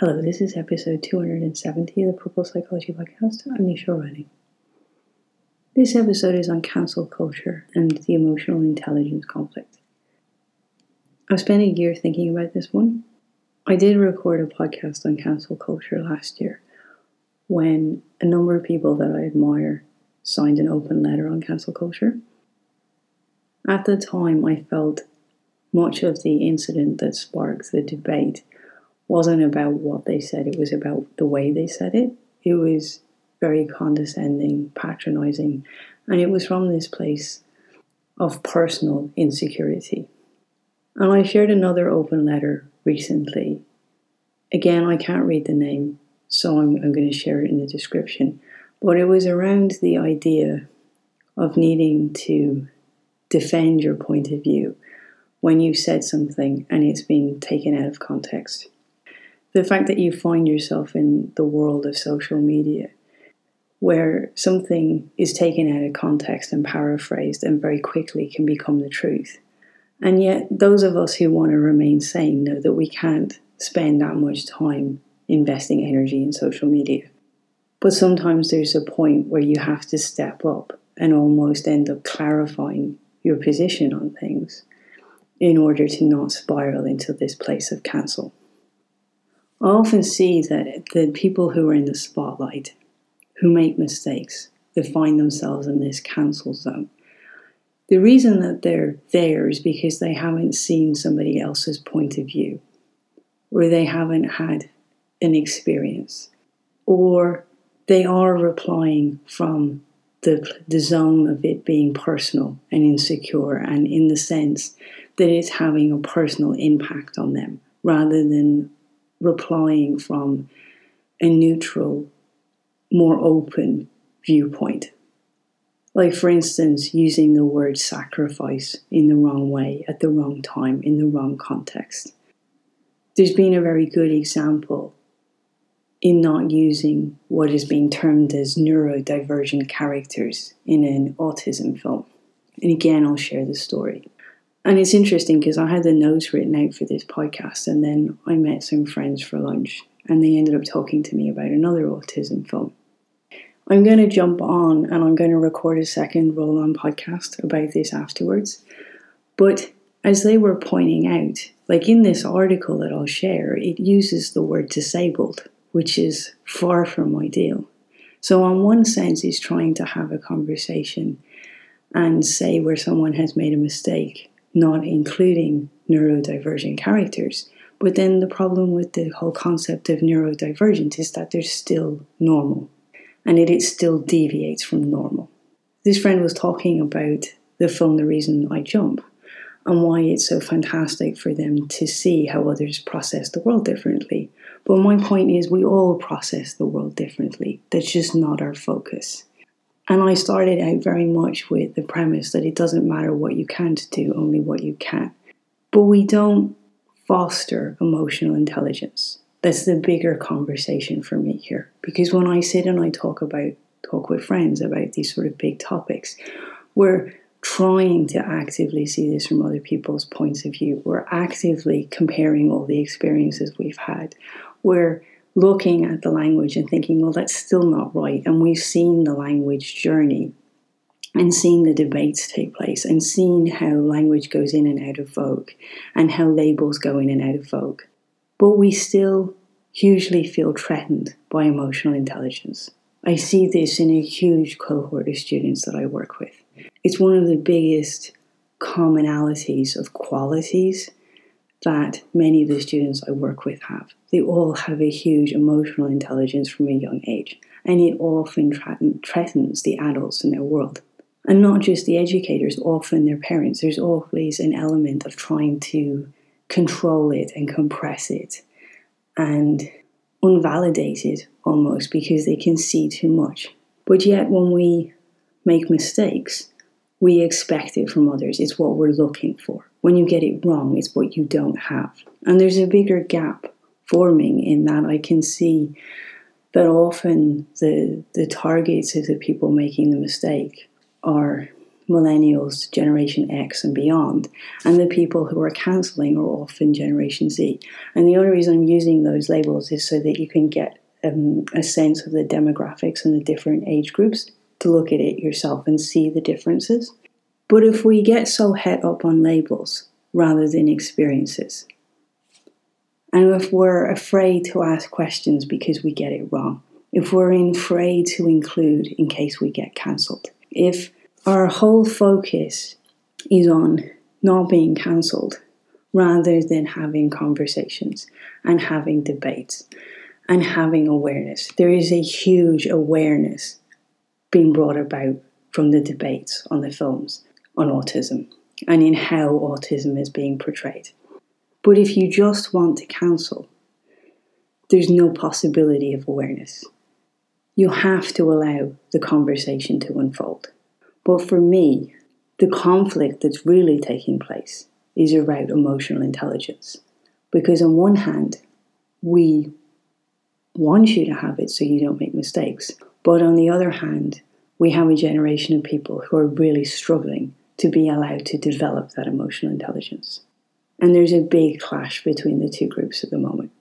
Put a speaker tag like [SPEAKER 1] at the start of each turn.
[SPEAKER 1] Hello, this is episode 270 of the Purple Psychology Podcast. I'm Nisha Redding. This episode is on cancel culture and the emotional intelligence conflict. I've spent a year thinking about this one. I did record a podcast on cancel culture last year when a number of people that I admire signed an open letter on cancel culture. At the time, I felt much of the incident that sparked the debate wasn't about what they said, it was about the way they said it. It was very condescending, patronizing, and it was from this place of personal insecurity. And I shared another open letter recently. Again, I can't read the name, so I'm, I'm going to share it in the description. But it was around the idea of needing to defend your point of view when you said something and it's been taken out of context. The fact that you find yourself in the world of social media where something is taken out of context and paraphrased and very quickly can become the truth. And yet, those of us who want to remain sane know that we can't spend that much time investing energy in social media. But sometimes there's a point where you have to step up and almost end up clarifying your position on things in order to not spiral into this place of cancel. I often see that the people who are in the spotlight, who make mistakes, they find themselves in this cancel zone. The reason that they're there is because they haven't seen somebody else's point of view, or they haven't had an experience, or they are replying from the, the zone of it being personal and insecure, and in the sense that it's having a personal impact on them rather than replying from a neutral, more open viewpoint. Like, for instance, using the word sacrifice in the wrong way, at the wrong time, in the wrong context. There's been a very good example in not using what is being termed as neurodivergent characters in an autism film. And again, I'll share the story. And it's interesting because I had the notes written out for this podcast, and then I met some friends for lunch, and they ended up talking to me about another autism film. I'm going to jump on and I'm going to record a second roll on podcast about this afterwards. But as they were pointing out, like in this article that I'll share, it uses the word disabled which is far from ideal. So, on one sense, he's trying to have a conversation and say where someone has made a mistake, not including neurodivergent characters. But then the problem with the whole concept of neurodivergent is that they're still normal and it, it still deviates from normal. This friend was talking about the film The Reason I Jump and why it's so fantastic for them to see how others process the world differently. But my point is, we all process the world differently. That's just not our focus. And I started out very much with the premise that it doesn't matter what you can't do, only what you can. But we don't foster emotional intelligence. That's the bigger conversation for me here. Because when I sit and I talk about talk with friends about these sort of big topics, we're trying to actively see this from other people's points of view. We're actively comparing all the experiences we've had. We're looking at the language and thinking, well, that's still not right. And we've seen the language journey and seen the debates take place and seen how language goes in and out of vogue and how labels go in and out of vogue. But we still hugely feel threatened by emotional intelligence. I see this in a huge cohort of students that I work with. It's one of the biggest commonalities of qualities that many of the students I work with have. They all have a huge emotional intelligence from a young age, and it often threatens the adults in their world. And not just the educators, often their parents. There's always an element of trying to control it and compress it and unvalidate it almost because they can see too much. But yet, when we make mistakes, we expect it from others. It's what we're looking for. When you get it wrong, it's what you don't have. And there's a bigger gap forming in that I can see that often the, the targets of the people making the mistake are millennials, Generation X, and beyond. And the people who are cancelling are often Generation Z. And the only reason I'm using those labels is so that you can get um, a sense of the demographics and the different age groups to look at it yourself and see the differences. But if we get so het up on labels rather than experiences, and if we're afraid to ask questions because we get it wrong, if we're afraid to include in case we get cancelled, if our whole focus is on not being cancelled rather than having conversations and having debates and having awareness. There is a huge awareness being brought about from the debates on the films on autism and in how autism is being portrayed. But if you just want to cancel, there's no possibility of awareness. You have to allow the conversation to unfold. But for me, the conflict that's really taking place is around emotional intelligence. Because on one hand, we want you to have it so you don't make mistakes. But on the other hand, we have a generation of people who are really struggling to be allowed to develop that emotional intelligence. And there's a big clash between the two groups at the moment.